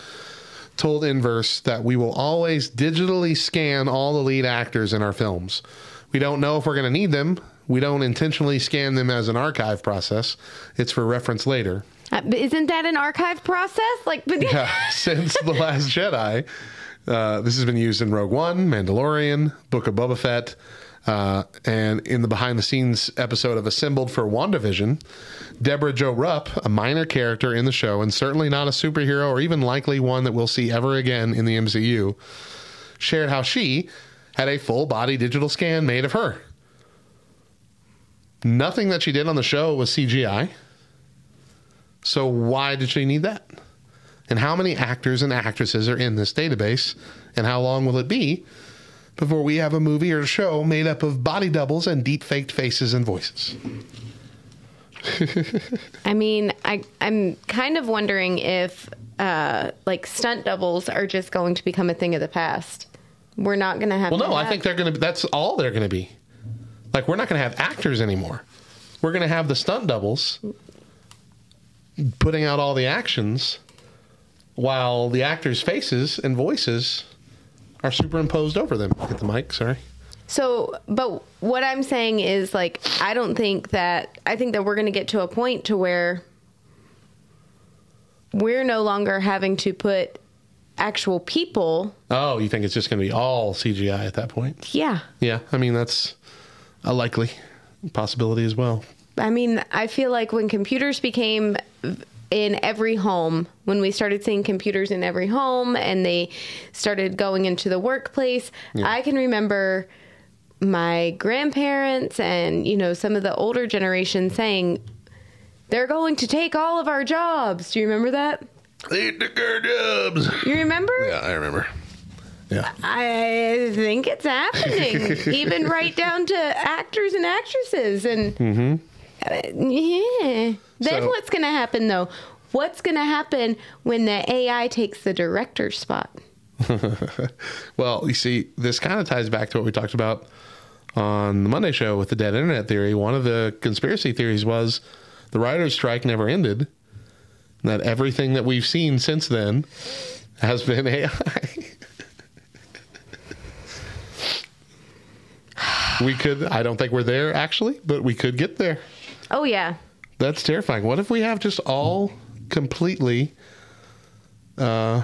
told Inverse that we will always digitally scan all the lead actors in our films. We don't know if we're going to need them. We don't intentionally scan them as an archive process. It's for reference later. Uh, isn't that an archive process? Like, Yeah, [LAUGHS] since The Last Jedi. Uh, this has been used in Rogue One, Mandalorian, Book of Boba Fett, uh, and in the behind the scenes episode of Assembled for WandaVision, Debra Jo Rupp, a minor character in the show and certainly not a superhero or even likely one that we'll see ever again in the MCU, shared how she had a full body digital scan made of her. Nothing that she did on the show was CGI. So why did she need that? And how many actors and actresses are in this database? And how long will it be before we have a movie or a show made up of body doubles and deep faked faces and voices? [LAUGHS] I mean, I I'm kind of wondering if uh, like stunt doubles are just going to become a thing of the past. We're not going to have. Well, no, I think they're going to. That's all they're going to be. Like we're not going to have actors anymore. We're going to have the stunt doubles putting out all the actions, while the actors' faces and voices are superimposed over them. Get the mic, sorry. So, but what I'm saying is like I don't think that I think that we're going to get to a point to where we're no longer having to put actual people. Oh, you think it's just going to be all CGI at that point? Yeah. Yeah, I mean that's a likely possibility as well. I mean, I feel like when computers became in every home, when we started seeing computers in every home and they started going into the workplace, Yeah. I can remember my grandparents and, you know, some of the older generation saying, they're going to take all of our jobs. Do you remember that? They took our jobs. You remember? Yeah, I remember. Yeah. I think it's happening, [LAUGHS] even right down to actors and actresses. And Mm-hmm. Yeah. Then So- what's going to happen, though? What's going to happen when the AI takes the director's spot? [LAUGHS] well, you see, this kind of ties back to what we talked about on the Monday show with the dead internet theory. One of the conspiracy theories was the writer's strike never ended, and that everything that we've seen since then has been [LAUGHS] AI. we could, I don't think we're there actually, but we could get there. Oh, yeah. That's terrifying. What if we have just all completely, uh,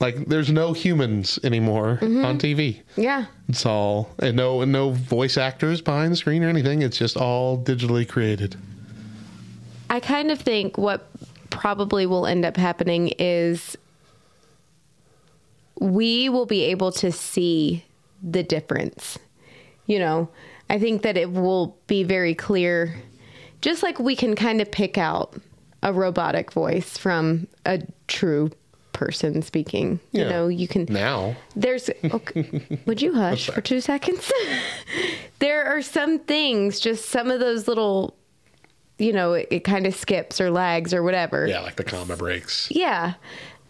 like there's no humans anymore on TV. Yeah. It's all and no and no voice actors behind the screen or anything. It's just all digitally created. I kind of think what probably will end up happening is we will be able to see the difference. You know, I think that it will be very clear, just like we can kind of pick out a robotic voice from a true person speaking. You know, you can Now, there's okay, would you hush for two seconds? [LAUGHS] There are some things just some of those little you know it, it kind of skips or lags or whatever. Yeah, like the comma breaks. yeah.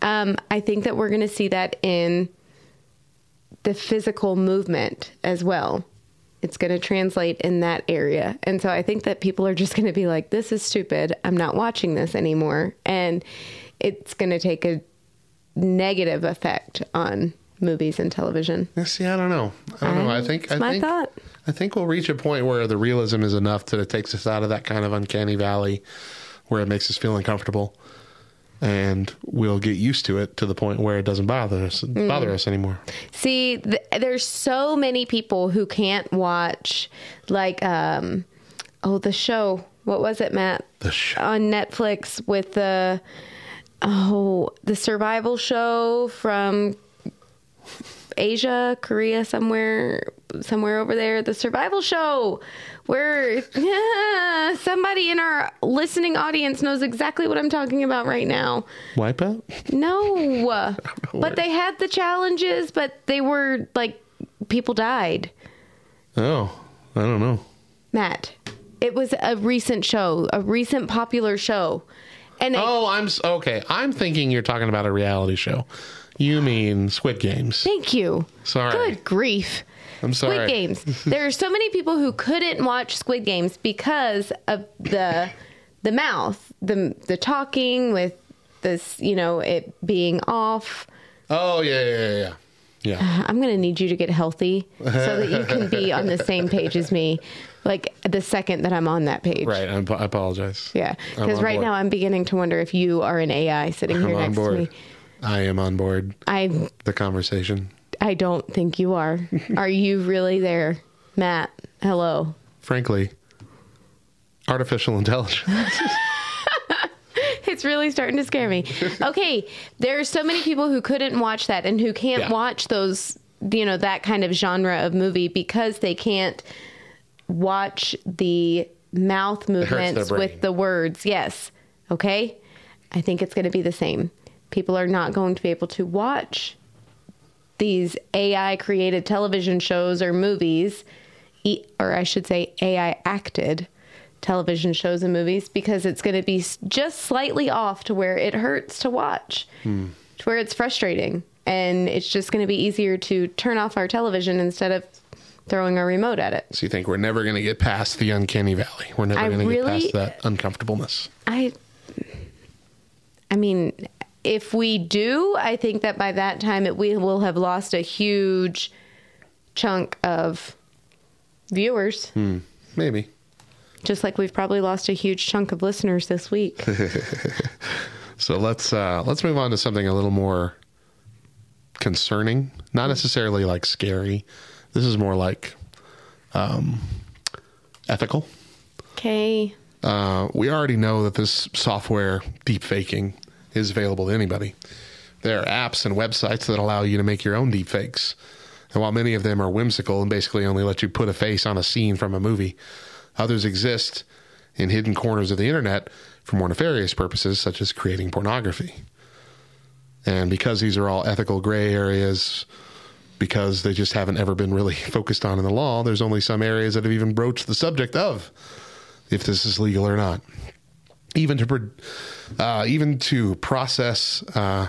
Um, i think that we're going to see that in the physical movement as well it's going to translate in that area and so i think that people are just going to be like this is stupid i'm not watching this anymore and it's going to take a negative effect on movies and television. Yeah, See, I don't know. I don't know. I think I my think thought. I think we'll reach a point where the realism is enough that it takes us out of that kind of uncanny valley where it makes us feel uncomfortable. And we'll get used to it to the point where it doesn't bother us Mm. bother us anymore. See, th- there's so many people who can't watch, like, um, oh, the show. What was it, Matt? The show on Netflix with the oh, the survival show from Asia, Korea, somewhere, somewhere over there. The survival show, where yeah, [LAUGHS] somebody in our listening audience knows exactly what I'm talking about right now. Wipeout? No, [LAUGHS] but they had the challenges, but they were like people died. Oh, I don't know. Matt, it was a recent show, a recent popular show, and it, Oh, I'm okay. I'm thinking you're talking about a reality show. You mean Squid Games? thank you. Sorry. Good grief. I'm sorry. Squid Games. there are so many people who couldn't watch Squid Games because of the the mouth, the the talking with this, you know, it being off. Oh yeah, yeah, yeah, yeah. Yeah. Uh, I'm going to need you to get healthy so that you can be on the same page as me like the second that I'm on that page. Right. I'm, I apologize. Yeah, because right board. now I'm beginning to wonder if you are an AI sitting I'm here next board. to me. I am on board. I The conversation. I don't think you are. [LAUGHS] are you really there, Matt? Hello. Frankly, artificial intelligence. [LAUGHS] It's really starting to scare me. Okay, there are so many people who couldn't watch that and who can't Yeah. watch those, you know, that kind of genre of movie because they can't watch the mouth movements with the words. Yes. Okay? I think it's going to be the same. People are not going to be able to watch these AI created television shows or movies, or I should say AI acted television shows and movies because it's going to be just slightly off to where it hurts to watch, Hmm. to where it's frustrating. And it's just going to be easier to turn off our television instead of throwing our remote at it. So you think we're never going to get past the uncanny valley? We're never going to really- get past that uncomfortableness. I I mean, if we do, I think that by that time it, we will have lost a huge chunk of viewers, Hmm. Maybe. just like we've probably lost a huge chunk of listeners this week. [LAUGHS] so let's uh, let's move on to something a little more concerning. Not necessarily like scary. This is more like um, ethical. Okay. Uh, we already know that this software, deep faking, is available to anybody. There are apps and websites that allow you to make your own deepfakes. And while many of them are whimsical and basically only let you put a face on a scene from a movie, others exist in hidden corners of the internet for more nefarious purposes, such as creating pornography. And because these are all ethical gray areas, because they just haven't ever been really [LAUGHS] focused on in the law, there's only some areas that have even broached the subject of if this is legal or not. Even to uh, even to process uh,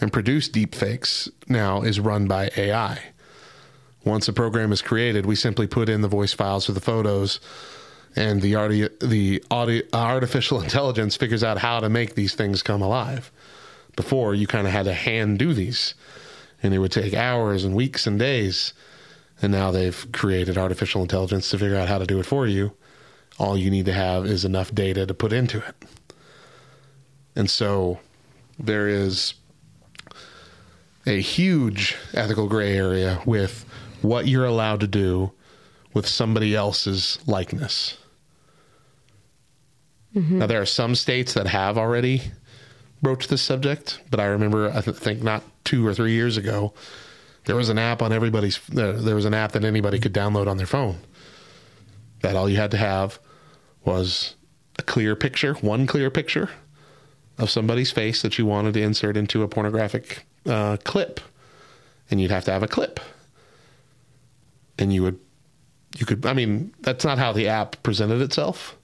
and produce deep fakes now is run by AI. Once a program is created, we simply put in the voice files for the photos, and the audio, the audio, artificial [LAUGHS] intelligence figures out how to make these things come alive. Before, you kind of had to hand do these, and it would take hours and weeks and days. And now they've created artificial intelligence to figure out how to do it for you. All you need to have is enough data to put into it. And so there is a huge ethical gray area with what you're allowed to do with somebody else's likeness. Now, there are some states that have already broached this subject, but I remember, I th- think not two or three years ago, there was an app on everybody's, uh, there was an app that anybody could download on their phone. That all you had to have was a clear picture, one clear picture of somebody's face that you wanted to insert into a pornographic uh, clip, and you'd have to have a clip, and you would, you could. I mean, that's not how the app presented itself.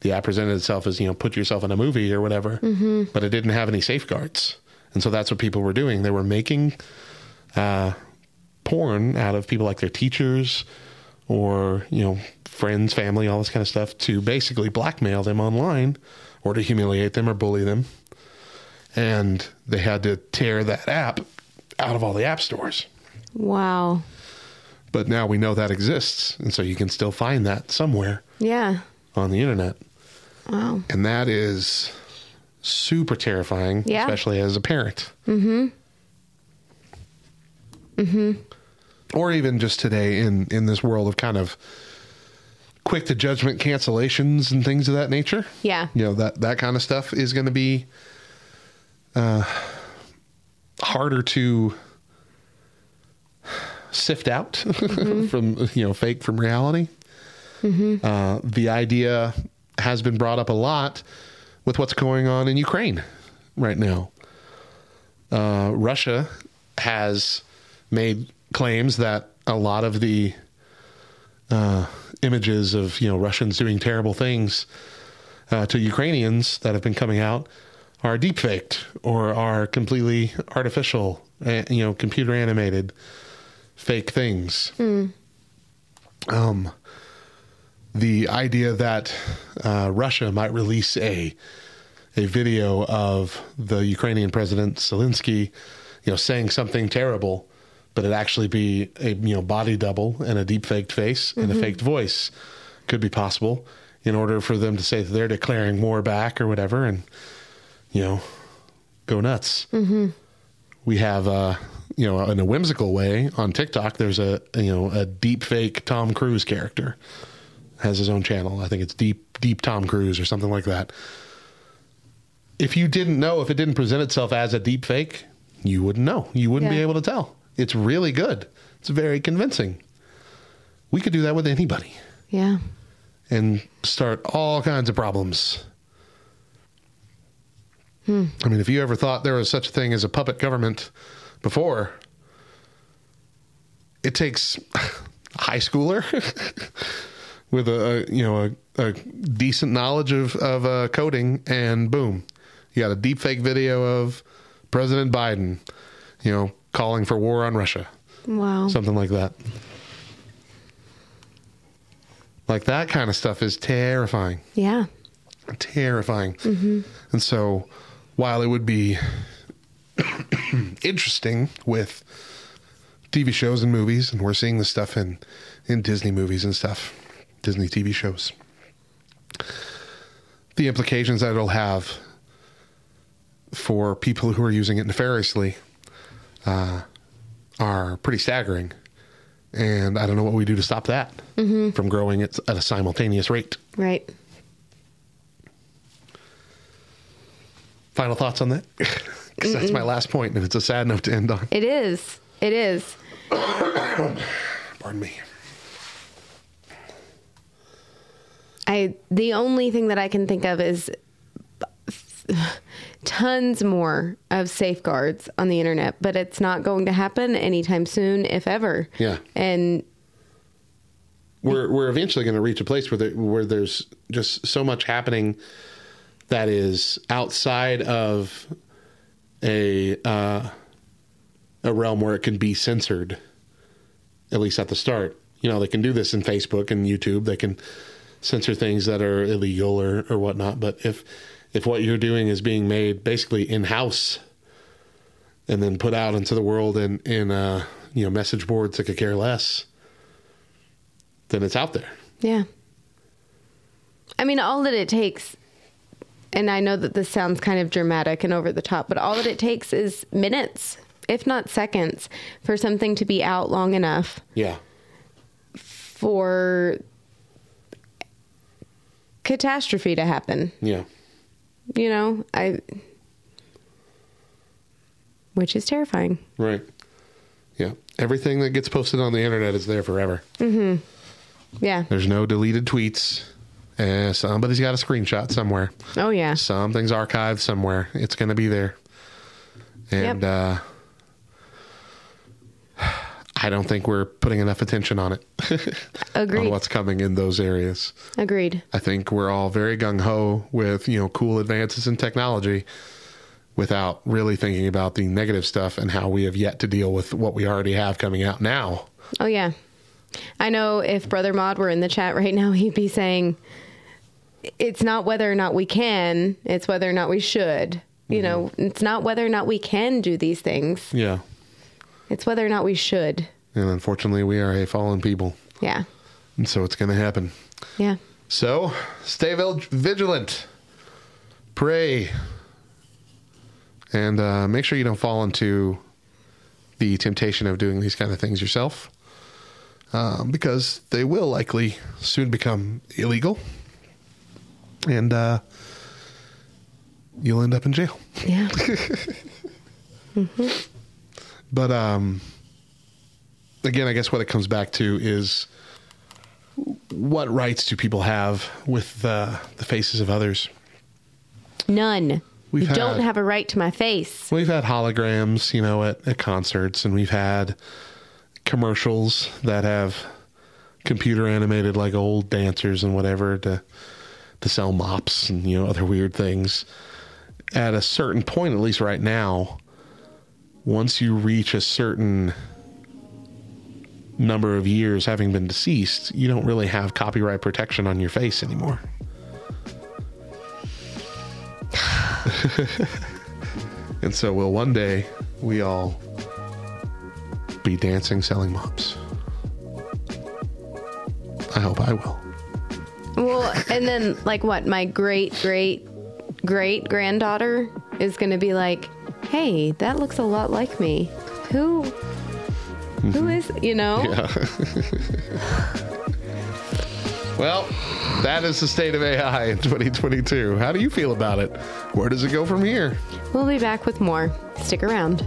The app presented itself as you know, put yourself in a movie or whatever, Mhm. but it didn't have any safeguards, and so that's what people were doing. They were making uh, porn out of people like their teachers or you know friends, family, all this kind of stuff to basically blackmail them online or to humiliate them or bully them. And they had to tear that app out of all the app stores. Wow. But now we know that exists, and so you can still find that somewhere Yeah. on the internet. Wow. And that is super terrifying, Yeah. especially as a parent. Mm-hmm. Mm-hmm. Or even just today in, in this world of kind of quick to judgment cancellations and things of that nature. Yeah. You know, that, that kind of stuff is going to be uh, harder to sift out [LAUGHS] from, you know, fake from reality. Mm-hmm. Uh, the idea has been brought up a lot with what's going on in Ukraine right now. Uh, Russia has made claims that a lot of the uh, images of you know Russians doing terrible things uh, to Ukrainians that have been coming out are deepfaked or are completely artificial, uh, you know, computer animated fake things. Mm. Um, the idea that uh, Russia might release a a video of the Ukrainian president Zelensky, you know, saying something terrible, but it actually be a you know body double and a deep faked face and a Mhm. faked voice could be possible in order for them to say that they're declaring war back or whatever, and you know, go nuts. Mm-hmm. we have uh you know in a whimsical way on TikTok there's a you know a deep fake Tom Cruise character. Has his own channel. I think it's deep deep Tom Cruise or something like that. If you didn't know if it didn't present itself as a deep fake you wouldn't know. You wouldn't be able to tell it's really good it's very convincing we could do that with anybody Yeah. and start all kinds of problems Hmm. I mean, if you ever thought there was such a thing as a puppet government before, it takes a high schooler [LAUGHS] with a, a you know a, a decent knowledge of of uh, coding, and boom, you got a deep fake video of President Biden, you know, calling for war on Russia, Wow. something like that. Like that kind of stuff is terrifying Yeah. terrifying. Mm-hmm. And so, while it would be [COUGHS] interesting with TV shows and movies, and we're seeing this stuff in in Disney movies and stuff, Disney TV shows, the implications that it'll have for people who are using it nefariously uh, are pretty staggering. And I don't know what we do to stop that Mm-hmm. from growing at, at a simultaneous rate. Right. Final thoughts on that? [LAUGHS] Because that's my last point, and it's a sad note to end on. It is. It is. [COUGHS] Pardon me. I the only thing that I can think of is [LAUGHS] tons more of safeguards on the internet, but it's not going to happen anytime soon, if ever. Yeah. And We're we're eventually going to reach a place where there, where there's just so much happening that is outside of a uh, a realm where it can be censored. At least at the start, you know, they can do this in Facebook and YouTube. They can censor things that are illegal or or whatnot. But if if what you're doing is being made basically in house and then put out into the world in in uh, you know message boards that could care less, then it's out there. Yeah. I mean, all that it takes, and I know that this sounds kind of dramatic and over the top, but all that it takes is minutes, if not seconds, for something to be out long enough Yeah. for catastrophe to happen. Yeah. You know, I. Which is terrifying. Right. Yeah. Everything that gets posted on the internet is there forever. Mm-hmm. Yeah. There's no deleted tweets. Eh, somebody's got a screenshot somewhere. Oh, yeah. Something's archived somewhere. It's going to be there. And uh, I don't think we're putting enough attention on it. [LAUGHS] Agreed. on what's coming in those areas. Agreed. I think we're all very gung ho with you know cool advances in technology, without really thinking about the negative stuff and how we have yet to deal with what we already have coming out now. Oh, yeah. I know if Brother Maud were in the chat right now, [LAUGHS] he'd be saying, it's not whether or not we can, it's whether or not we should. You mm-hmm. know, it's not whether or not we can do these things. Yeah. It's whether or not we should. And unfortunately, we are a fallen people. Yeah. And so it's going to happen. Yeah. So stay vigilant, pray, and uh, make sure you don't fall into the temptation of doing these kind of things yourself, um, because they will likely soon become illegal, and uh, you'll end up in jail. Yeah. [LAUGHS] hmm But um, again, I guess what it comes back to is what rights do people have with uh, the faces of others? None. We've you don't have a right to my face. We've had holograms, you know, at, at concerts, and we've had commercials that have computer animated like old dancers and whatever to to sell mops and you know other weird things. At a certain point, at least right now, once you reach a certain number of years having been deceased, you don't really have copyright protection on your face anymore. [LAUGHS] and so, will one day we all be dancing selling mops? I hope I will. Well, and then like what? My great great great granddaughter is going to be like, "Hey, that looks a lot like me. Who who mm-hmm. is, you know?" Yeah. [LAUGHS] well, that is the state of AI in 2022. How do you feel about it? Where does it go from here? We'll be back with more. Stick around.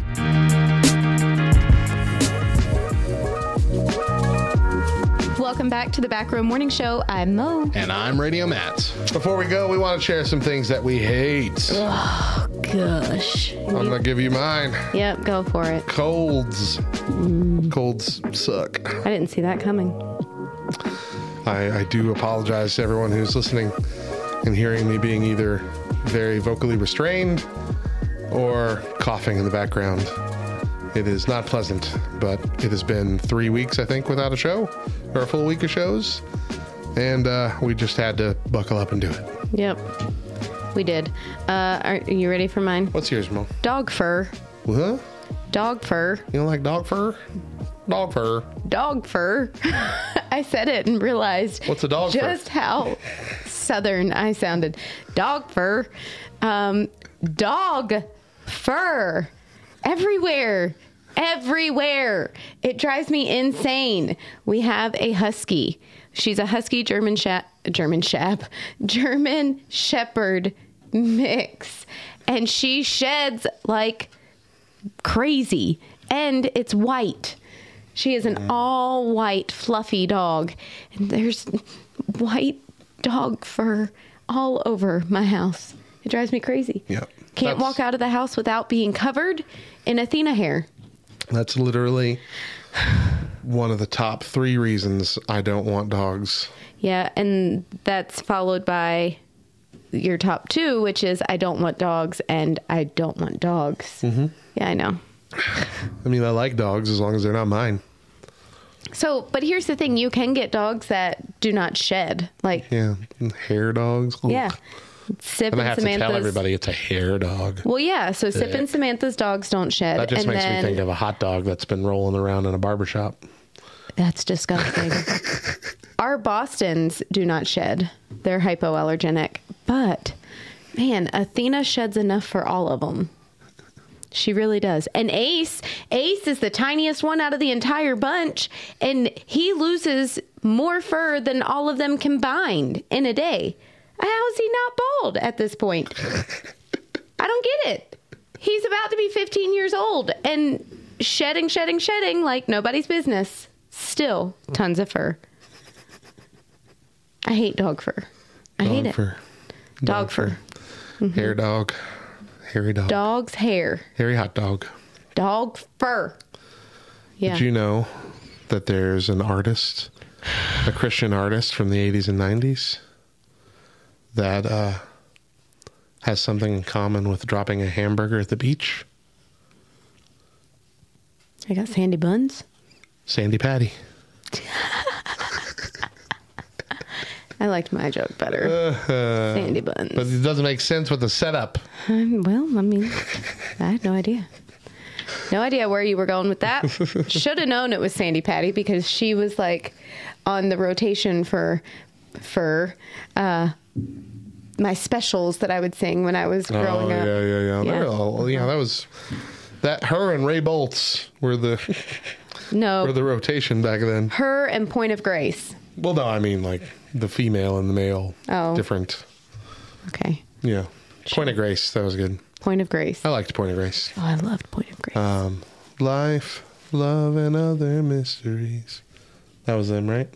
Welcome back to the Back Row Morning Show. I'm Mo. And I'm Radio Matt. Before we go, we want to share some things that we hate. Oh, gosh. I'm going to give you mine. Yep, go for it. Colds. Mm. Colds suck. I didn't see that coming. I, I do apologize to everyone who's listening and hearing me being either very vocally restrained or coughing in the background. It is not pleasant, but it has been three weeks, I think, without a show or a full week of shows. And uh, we just had to buckle up and do it. Yep, we did. Uh, are you ready for mine? What's yours, Mo? Dog fur. What? Dog fur. You don't like dog fur? Dog fur. Dog fur. [LAUGHS] I said it and realized What's a dog fur? just how southern I sounded. Dog fur. Um, dog fur. Everywhere. Everywhere. It drives me insane. We have a husky. She's a husky German shap, German shap, German shepherd mix. And she sheds like crazy. And it's white. She is an mm. all white, fluffy dog. And there's white dog fur all over my house. It drives me crazy. Yep. Can't That's- walk out of the house without being covered in Athena hair. That's literally one of the top three reasons I don't want dogs. Yeah, and that's followed by your top two, which is I don't want dogs and I don't want dogs. Mm-hmm. Yeah, I know. I mean, I like dogs as long as they're not mine. So, but here's the thing: you can get dogs that do not shed. Like, Yeah, hair dogs. Yeah, Sip And I and have to Samantha's. tell everybody it's a hair dog. Well, yeah. So Sip and Samantha's dogs don't shed, That just and makes then me think of a hot dog that's been rolling around in a barber shop. that's disgusting. [LAUGHS] our Bostons do not shed. They're hypoallergenic. But man, Athena sheds enough for all of them. She really does. And Ace, Ace is the tiniest one out of the entire bunch, and he loses more fur than all of them combined in a day. How is he not bald at this point? I don't get it. He's about to be 15 years old and shedding, shedding, shedding like nobody's business. Still, tons of fur. I hate dog fur. I hate it. fur. Dog, fur. Mhm. Hair dog. Hairy dog. Dog's hair. Hairy hot dog. Dog fur. Yeah. Did you know that there's an artist, a Christian artist from the 80s and 90s, that uh, has something in common with dropping a hamburger at the beach? I got sandy buns. Sandi Patty. [LAUGHS] I liked my joke better. Sandy buns. But it doesn't make sense with the setup. Um, well, I mean, I had no idea. No idea where you were going with that. [LAUGHS] Should have known it was Sandi Patty because she was like on the rotation for for uh, my specials that I would sing when I was growing oh, up. yeah, yeah, yeah. Yeah. All- yeah, that was that. Her and Ray Boltz were the [LAUGHS] No, were the rotation back then. her and Point of Grace. Well, no, I mean like the female and the male. Oh. different. Okay, Yeah, Point of Grace. That was good. Point of Grace. I liked Point of Grace. Oh, I loved Point of Grace. Um, life, love, and other mysteries. That was them, right?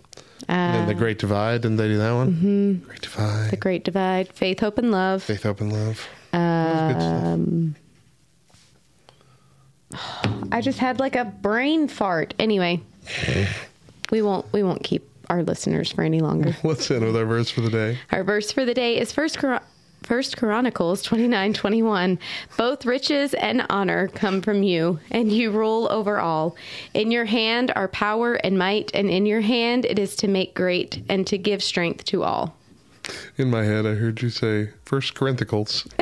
And then the Great Divide. Didn't they do that one? hmm Great Divide. The Great Divide, Faith, Hope, and Love. Faith, Hope, and Love. Um, I just had like a brain fart. Anyway, we won't we won't keep our listeners for any longer. [LAUGHS] Let's end with our verse for the day. Our verse for the day is First Chron- First Chronicles twenty nine twenty one. Both riches and honor come from you, and you rule over all. In your hand are power and might, and in your hand it is to make great and to give strength to all. In my head, I heard you say First Corinthians. [LAUGHS]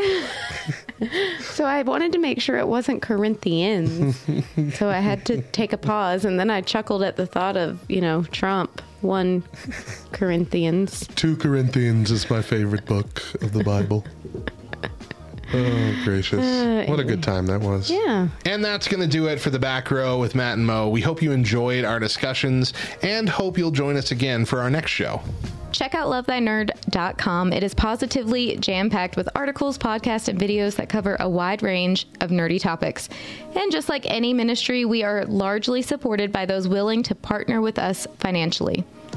So I wanted to make sure it wasn't Corinthians. [LAUGHS] so I had to take a pause, and then I chuckled at the thought of you know Trump one Corinthians. Two Corinthians is my favorite book of the Bible. [LAUGHS] Oh, gracious. Uh, what a good time that was. Yeah. And that's going to do it for the back row with Matt and Mo. We hope you enjoyed our discussions and hope you'll join us again for our next show. Check out lovethynerd.com. It is positively jam packed with articles, podcasts, and videos that cover a wide range of nerdy topics. And just like any ministry, we are largely supported by those willing to partner with us financially.